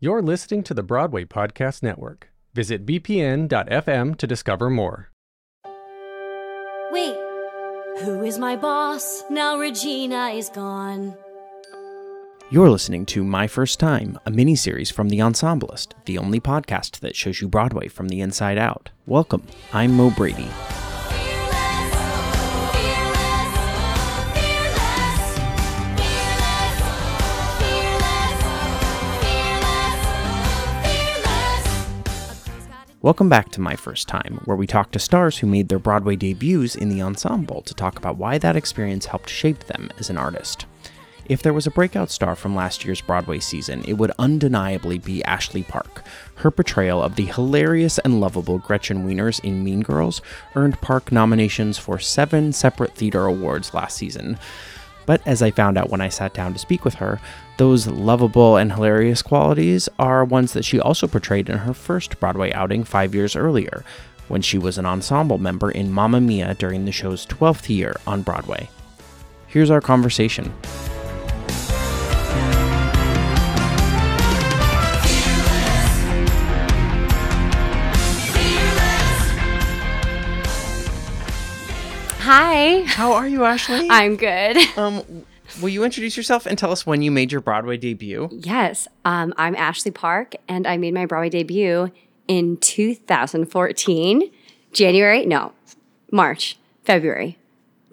You're listening to the Broadway Podcast Network. Visit bpn.fm to discover more. Wait, who is my boss? Now Regina is gone. You're listening to My First Time, a miniseries from The Ensemblist, the only podcast that shows you Broadway from the inside out. Welcome, I'm Mo Brady. Welcome back to My First Time, where we talk to stars who made their Broadway debuts in the ensemble to talk about why that experience helped shape them as an artist. If there was a breakout star from last year's Broadway season, it would undeniably be Ashley Park. Her portrayal of the hilarious and lovable Gretchen Wieners in Mean Girls earned Park nominations for seven separate theater awards last season. But as I found out when I sat down to speak with her, those lovable and hilarious qualities are ones that she also portrayed in her first Broadway outing five years earlier, when she was an ensemble member in Mamma Mia during the show's 12th year on Broadway. Here's our conversation. Hi. How are you, Ashley? I'm good. um, will you introduce yourself and tell us when you made your Broadway debut? Yes, um, I'm Ashley Park, and I made my Broadway debut in 2014, January, no, March, February,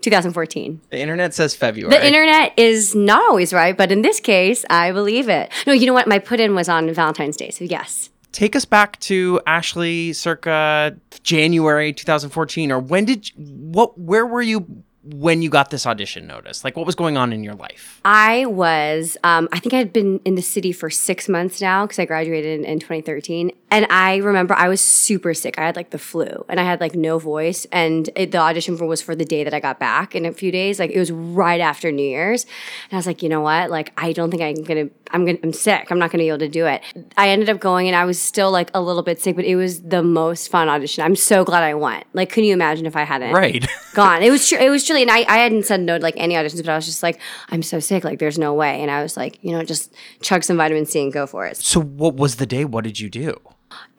2014. The internet says February. The internet is not always right, but in this case, I believe it. No, you know what? My put in was on Valentine's Day, so yes. Take us back to Ashley circa January 2014 or when did what where were you when you got this audition notice? Like, what was going on in your life? I was, um, I think I had been in the city for six months now because I graduated in, in 2013. And I remember I was super sick. I had like the flu and I had like no voice. And it, the audition for was for the day that I got back in a few days. Like it was right after New Year's. And I was like, you know what? Like, I don't think I'm going to, I'm going to, I'm sick. I'm not going to be able to do it. I ended up going and I was still like a little bit sick, but it was the most fun audition. I'm so glad I went. Like, can you imagine if I hadn't right. gone? It was, tr- it was truly, and I, I hadn't said no to like any auditions, but I was just like, I'm so sick. Like, there's no way. And I was like, you know, just chug some vitamin C and go for it. So, what was the day? What did you do?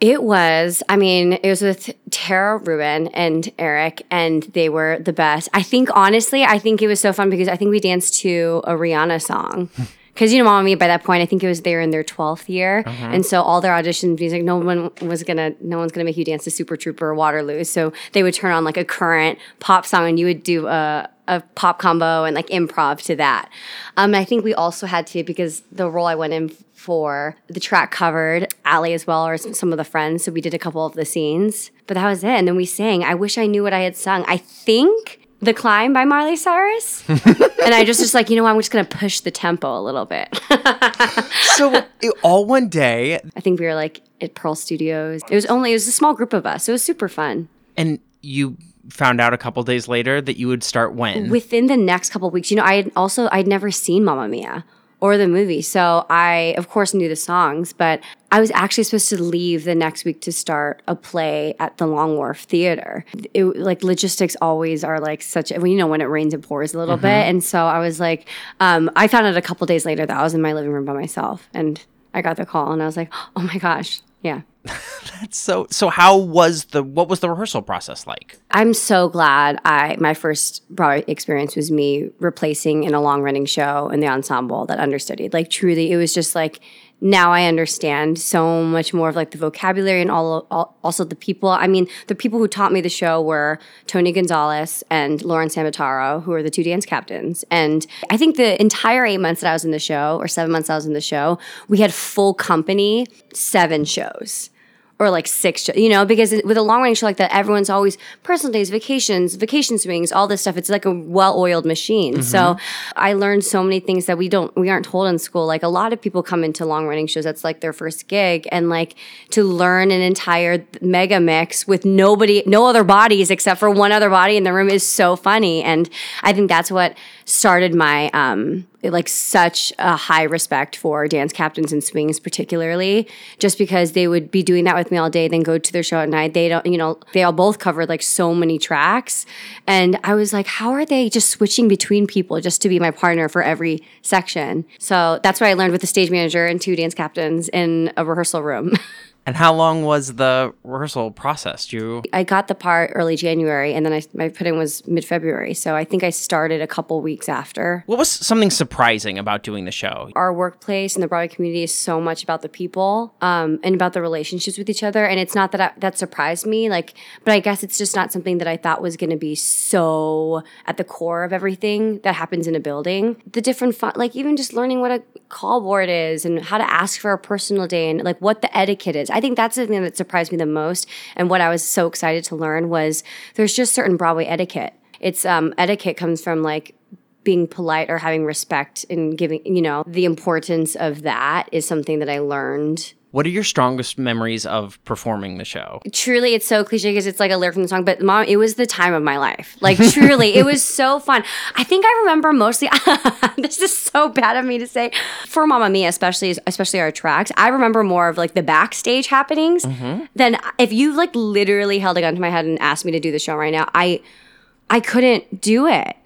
It was, I mean, it was with Tara Rubin and Eric, and they were the best. I think, honestly, I think it was so fun because I think we danced to a Rihanna song. Because, you know, Mamma Mia, by that point, I think it was they were in their 12th year. Uh-huh. And so all their audition music, no one was going to, no one's going to make you dance to Super Trooper or Waterloo. So they would turn on like a current pop song and you would do a, a pop combo and like improv to that. Um, I think we also had to, because the role I went in for the track covered Allie as well, or some of the friends. So we did a couple of the scenes, but that was it. And then we sang. I wish I knew what I had sung. I think the climb by Miley Cyrus, and I just just like you know what? I'm just gonna push the tempo a little bit. so, it, all one day. I think we were like at Pearl Studios. It was only it was a small group of us. It was super fun. And you found out a couple days later that you would start when within the next couple weeks. You know, I had also I'd never seen Mamma Mia or the movie. So I, of course, knew the songs, but I was actually supposed to leave the next week to start a play at the Long Wharf Theater. It, like logistics always are like such, well, you know, when it rains, it pours a little Mm-hmm. bit. And so I was like, um, I found out a couple days later that I was in my living room by myself and I got the call and I was like, oh my gosh. Yeah. That's so. So, how was the what was the rehearsal process like? I'm so glad I my first Broadway experience was me replacing in a long running show in the ensemble that understudied. Like truly, it was just like now I understand so much more of like the vocabulary and all, all also the people. I mean, the people who taught me the show were Tony Gonzalez and Lauren Sabataro, who are the two dance captains. And I think the entire eight months that I was in the show, or seven months I was in the show, we had full company, seven shows or like six, show- you know, because with a long running show like that, everyone's always personal days, vacations, vacation swings, all this stuff. It's like a well oiled machine. So I learned so many things that we don't, we aren't told in school. Like a lot of people come into long running shows, that's like their first gig. And like to learn an entire mega mix with nobody, no other bodies except for one other body in the room is so funny. And I think that's what started my, um, like such a high respect for dance captains and swings, particularly, just because they would be doing that with me all day, then go to their show at night. They don't, you know, they all both covered like so many tracks. And I was like, how are they just switching between people just to be my partner for every section? So that's what I learned with the stage manager and two dance captains in a rehearsal room. And how long was the rehearsal process? Do you I got the part early January, and then I, my put in was mid February. So I think I started a couple weeks after. What was something surprising about doing the show? Our workplace and the Broadway community is so much about the people um, and about the relationships with each other. And it's not that I, that surprised me, like, but I guess it's just not something that I thought was going to be so at the core of everything that happens in a building. The different, fun, like, even just learning what a call board is and how to ask for a personal day and like what the etiquette is. I think that's the thing that surprised me the most. And what I was so excited to learn was there's just certain Broadway etiquette. It's um, etiquette comes from like being polite or having respect and giving, you know, the importance of that is something that I learned What are your strongest memories of performing the show? truly it's so cliche because it's like a lyric from the song but mom it was the time of my life. Like truly it was so fun. I think i remember mostly this is so bad of me to say for Mamma Mia especially especially our tracks i remember more of like the backstage happenings mm-hmm. than if you like literally held a gun to my head and asked me to do the show right now i i couldn't do it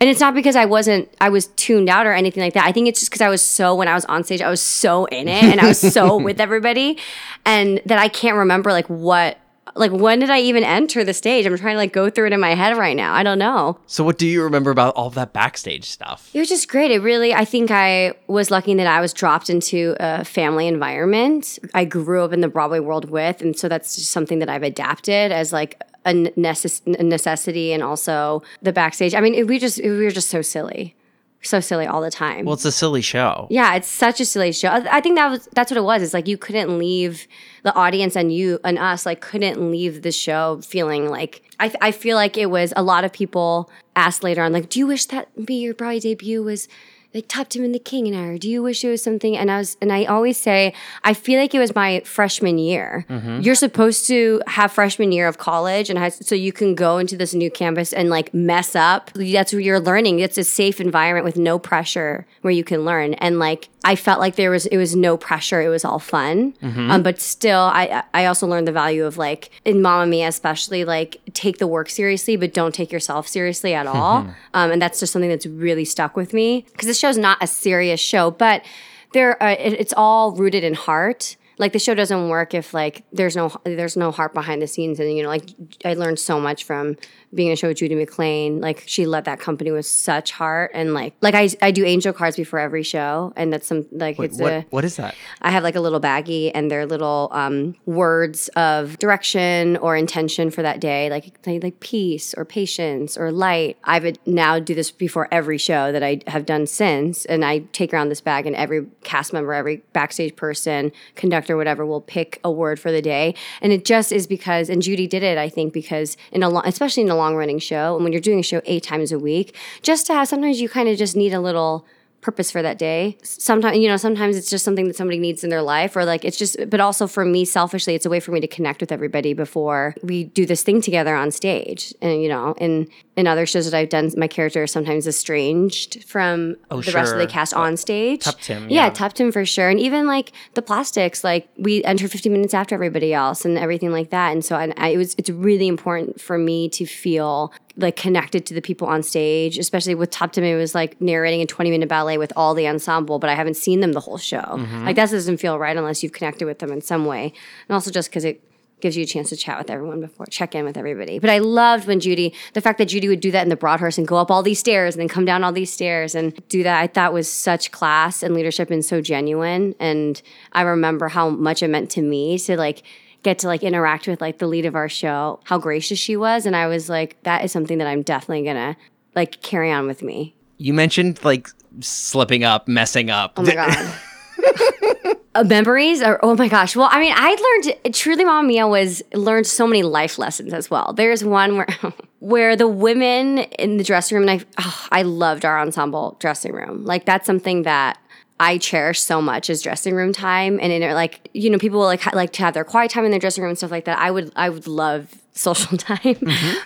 and it's not because I wasn't, I was tuned out or anything like that. I think it's just because I was so, when I was on stage, I was so in it and I was so with everybody and that I can't remember like what, like when did I even enter the stage? I'm trying to like go through it in my head right now. I don't know. So, what do you remember about all that backstage stuff? It was just great. It really, I think I was lucky that I was dropped into a family environment. I grew up in the Broadway world with, and so that's just something that I've adapted as like a necess- a necessity, and also the backstage. I mean, it, we just we were just so silly, so silly all the time. Well, it's a silly show. Yeah, it's such a silly show. I I think that was that's what it was. It's like you couldn't leave the audience and you and us like couldn't leave the show feeling like I I feel like it was a lot of people asked later on like, do you wish that be your Broadway debut was like Tuptim in the King and I, or do you wish it was something? And I was, and I always say, I feel like it was my freshman year. You're supposed to have freshman year of college, and high, so you can go into this new campus and like mess up. That's where you're learning. It's a safe environment with no pressure where you can learn. And like I felt like there was, it was no pressure. It was all fun. Um, but still, I I also learned the value of like in Mamma Mia, especially like take the work seriously, but don't take yourself seriously at all. Um, and that's just something that's really stuck with me because this show's not a serious show, but there uh, it, it's all rooted in heart. Like the show doesn't work if like there's no there's no heart behind the scenes, and you know like I learned so much from being in a show with Judy McLane. Like she led that company with such heart, and like like I I do angel cards before every show, and that's some like it's What, a what is that? I have like a little baggie and they're little um, words of direction or intention for that day, like like like peace or patience or light. I would now do this before every show that I have done since, and I take around this bag, and every cast member, every backstage person, conductor, whatever, will pick a word for the day, and it just is because, and Judy did it, I think, because in a long, especially in a long running show, and when you're doing a show eight times a week, just to have sometimes you kind of just need a little purpose for that day. Sometimes, you know, sometimes it's just something that somebody needs in their life, or like it's just, but also for me selfishly, it's a way for me to connect with everybody before we do this thing together on stage. And, you know, in, in other shows that I've done, my character is sometimes estranged from Oh, the rest of the sure. cast on stage. Tuptim, yeah. yeah. Tuptim for sure. And even like the plastics, like we enter 15 minutes after everybody else and everything like that. And so I, I, it was, it's really important for me to feel like connected to the people on stage, especially with Tuptim. It was like narrating a 20 minute ballet with all the ensemble, but I haven't seen them the whole show. Mm-hmm. Like that doesn't feel right unless you've connected with them in some way. And also just because it gives you a chance to chat with everyone before, check in with everybody. But I loved when Judy, the fact that Judy would do that in the Broadhurst and go up all these stairs and then come down all these stairs and do that, I thought was such class and leadership and so genuine. And I remember how much it meant to me to like, get to like interact with like the lead of our show, how gracious she was. And I was like, that is something that I'm definitely gonna like carry on with me. You mentioned like slipping up, messing up. Oh my god. Uh, memories or oh my gosh. Well i mean i learned truly Mamma mia was learned so many life lessons as well. There's one where where the women in the dressing room and i oh, i loved our ensemble dressing room. Like that's something that I cherish so much is dressing room time, and in it, like you know, people like ha- like to have their quiet time in their dressing room and stuff like that. I would I would love social time.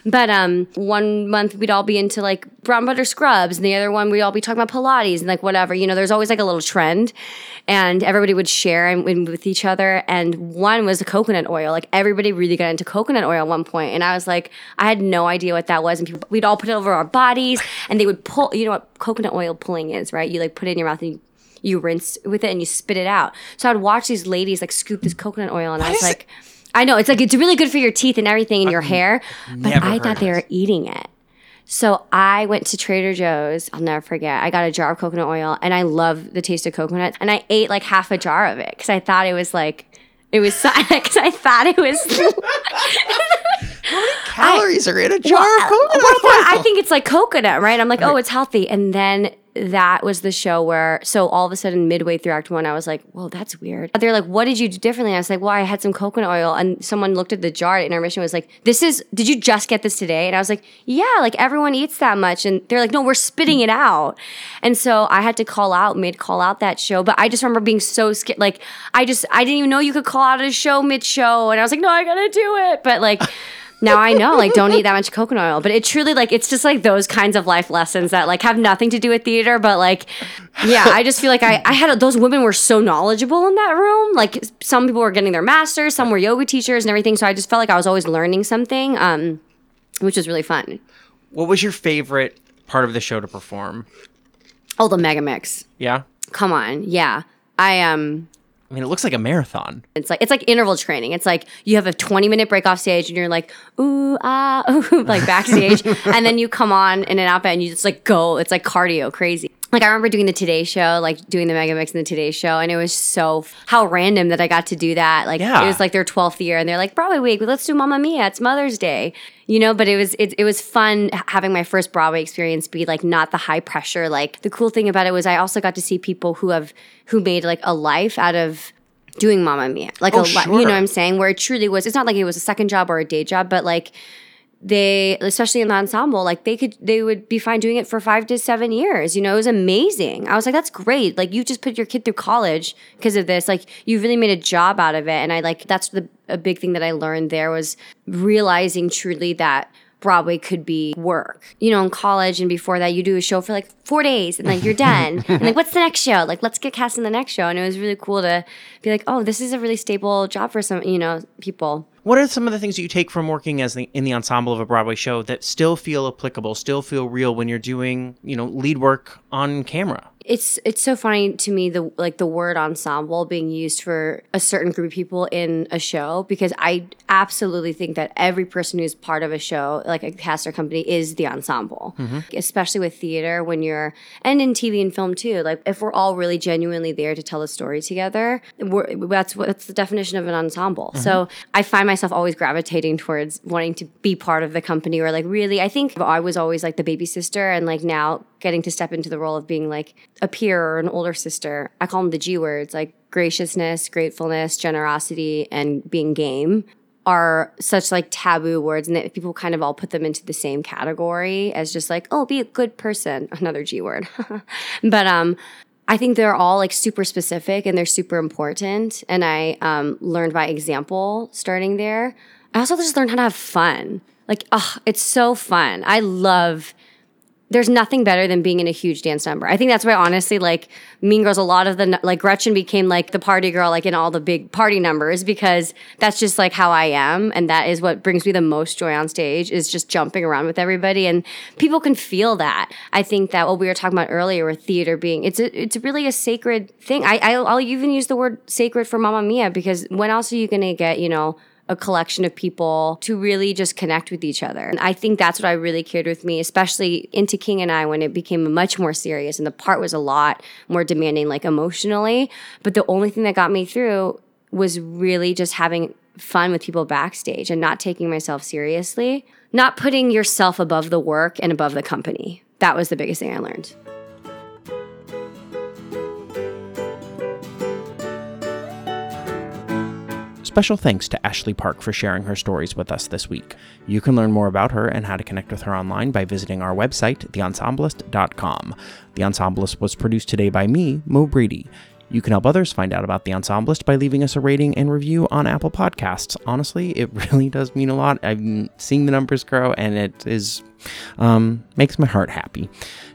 But um, one month we'd all be into like brown butter scrubs, and the other one we'd all be talking about Pilates and like whatever. You know, there's always like a little trend, and everybody would share and, and with each other. And one was the coconut oil. Like everybody really got into coconut oil at one point, and I was like, I had no idea what that was. And people, we'd all put it over our bodies, and they would pull. You know what coconut oil pulling is, right? You like put it in your mouth and you you rinse with it and you spit it out. So I'd watch these ladies like scoop this coconut oil, and I was is it- like, I know it's like it's really good for your teeth and everything and your hair, but I thought they were eating it. So I went to Trader Joe's. I'll never forget. I got a jar of coconut oil, and I love the taste of coconut. And I ate like half a jar of it because I thought it was like it was because I thought it was. Calories are in a jar Well, oh of coconut well, oil. I think it's like coconut, right? I'm like, oh, it's healthy. And then that was the show where, so all of a sudden, midway through Act One, I was like, whoa, that's weird. They're like, what did you do differently? I was like, well, I had some coconut oil. And someone looked at the jar at intermission and was like, this is, did you just get this today? And I was like, yeah, like everyone eats that much. And they're like, no, we're spitting it out. And so I had to call out, mid call out that show. But I just remember being so scared. Like, I just, I didn't even know you could call out a show mid show. And I was like, no, I gotta do it. But like, now I know, like, don't eat that much coconut oil. But it truly, like, it's just like those kinds of life lessons that, like, have nothing to do with theater. But, like, yeah, I just feel like I, I had those women were so knowledgeable in that room. Like, some people were getting their masters, some were yoga teachers and everything. So I just felt like I was always learning something, um, which was really fun. What was your favorite part of the show to perform? Oh, the Mega Mix. Yeah. Come on. Yeah. I, um, I mean, it looks like a marathon. It's like it's like interval training. It's like you have a 20 minute break off stage and you're like, ooh, ah, ooh, like backstage. and then you come on in an outfit and you just like go. It's like cardio crazy. Like I remember doing the Today Show, like doing the Mega Mix in the Today Show, and it was so how random that I got to do that. Like Yeah. it was like their 12th year, and they're like Broadway week, let's do Mamma Mia. It's Mother's Day, you know. But it was it, it was fun having my first Broadway experience be like not the high pressure. Like the cool thing about it was I also got to see people who have who made like a life out of doing Mamma Mia. Like Oh, a sure. you know what I'm saying? Where it truly was. It's not like it was a second job or a day job, but like they, especially in the ensemble, like they could, they would be fine doing it for five to seven years. You know, it was amazing. I was like, that's great. Like you just put your kid through college because of this. Like you really made a job out of it. And I like that's the a big thing that I learned there was realizing truly that. Broadway could be work. You know, in college and before that, you do a show for like four days and like you're done. and like, what's the next show? Like, let's get cast in the next show. And it was really cool to be like, oh, this is a really stable job for some, you know, people. What are some of the things that you take from working as the, in the ensemble of a Broadway show that still feel applicable, still feel real when you're doing, you know, lead work on camera? It's it's so funny to me the like the word ensemble being used for a certain group of people in a show because I absolutely think that every person who's part of a show like a cast or company is the ensemble. Mm-hmm. Especially with theater when you're and in TV and film too like if we're all really genuinely there to tell a story together that's what that's the definition of an ensemble. Mm-hmm. So I find myself always gravitating towards wanting to be part of the company or like really I think I was always like the baby sister and like now getting to step into the role of being like a peer or an older sister. I call them the G words like graciousness, gratefulness, generosity, and being game are such like taboo words and that people kind of all put them into the same category as just like, oh, be a good person. Another G word. but um I think they're all like super specific and they're super important. And I um, learned by example starting there. I also just learned how to have fun. Like, oh, it's so fun. I love there's nothing better than being in a huge dance number. I think that's why honestly, like Mean Girls, a lot of the like Gretchen became like the party girl, like in all the big party numbers because that's just like how I am, and that is what brings me the most joy on stage is just jumping around with everybody, and people can feel that. I think that what we were talking about earlier with theater being it's a, it's really a sacred thing. I I'll, I'll even use the word sacred for Mamma Mia because when else are you to get you know a collection of people to really just connect with each other. And I think that's what I really cared with me, especially into King and I when it became much more serious and the part was a lot more demanding, like emotionally. But the only thing that got me through was really just having fun with people backstage and not taking myself seriously, not putting yourself above the work and above the company. That was the biggest thing I learned. Special thanks to Ashley Park for sharing her stories with us this week. You can learn more about her and how to connect with her online by visiting our website, theensemblist.com. The Ensemblist was produced today by me, Mo Brady. You can help others find out about The Ensemblist by leaving us a rating and review on Apple Podcasts. Honestly, it really does mean a lot. I'm seeing the numbers grow and it is um, makes my heart happy.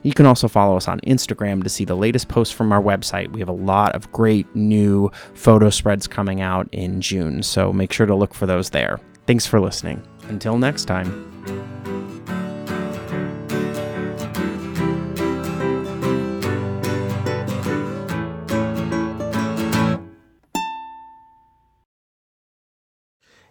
You can also follow us on Instagram to see the latest posts from our website. We have a lot of great new photo spreads coming out in June, so make sure to look for those there. Thanks for listening. Until next time.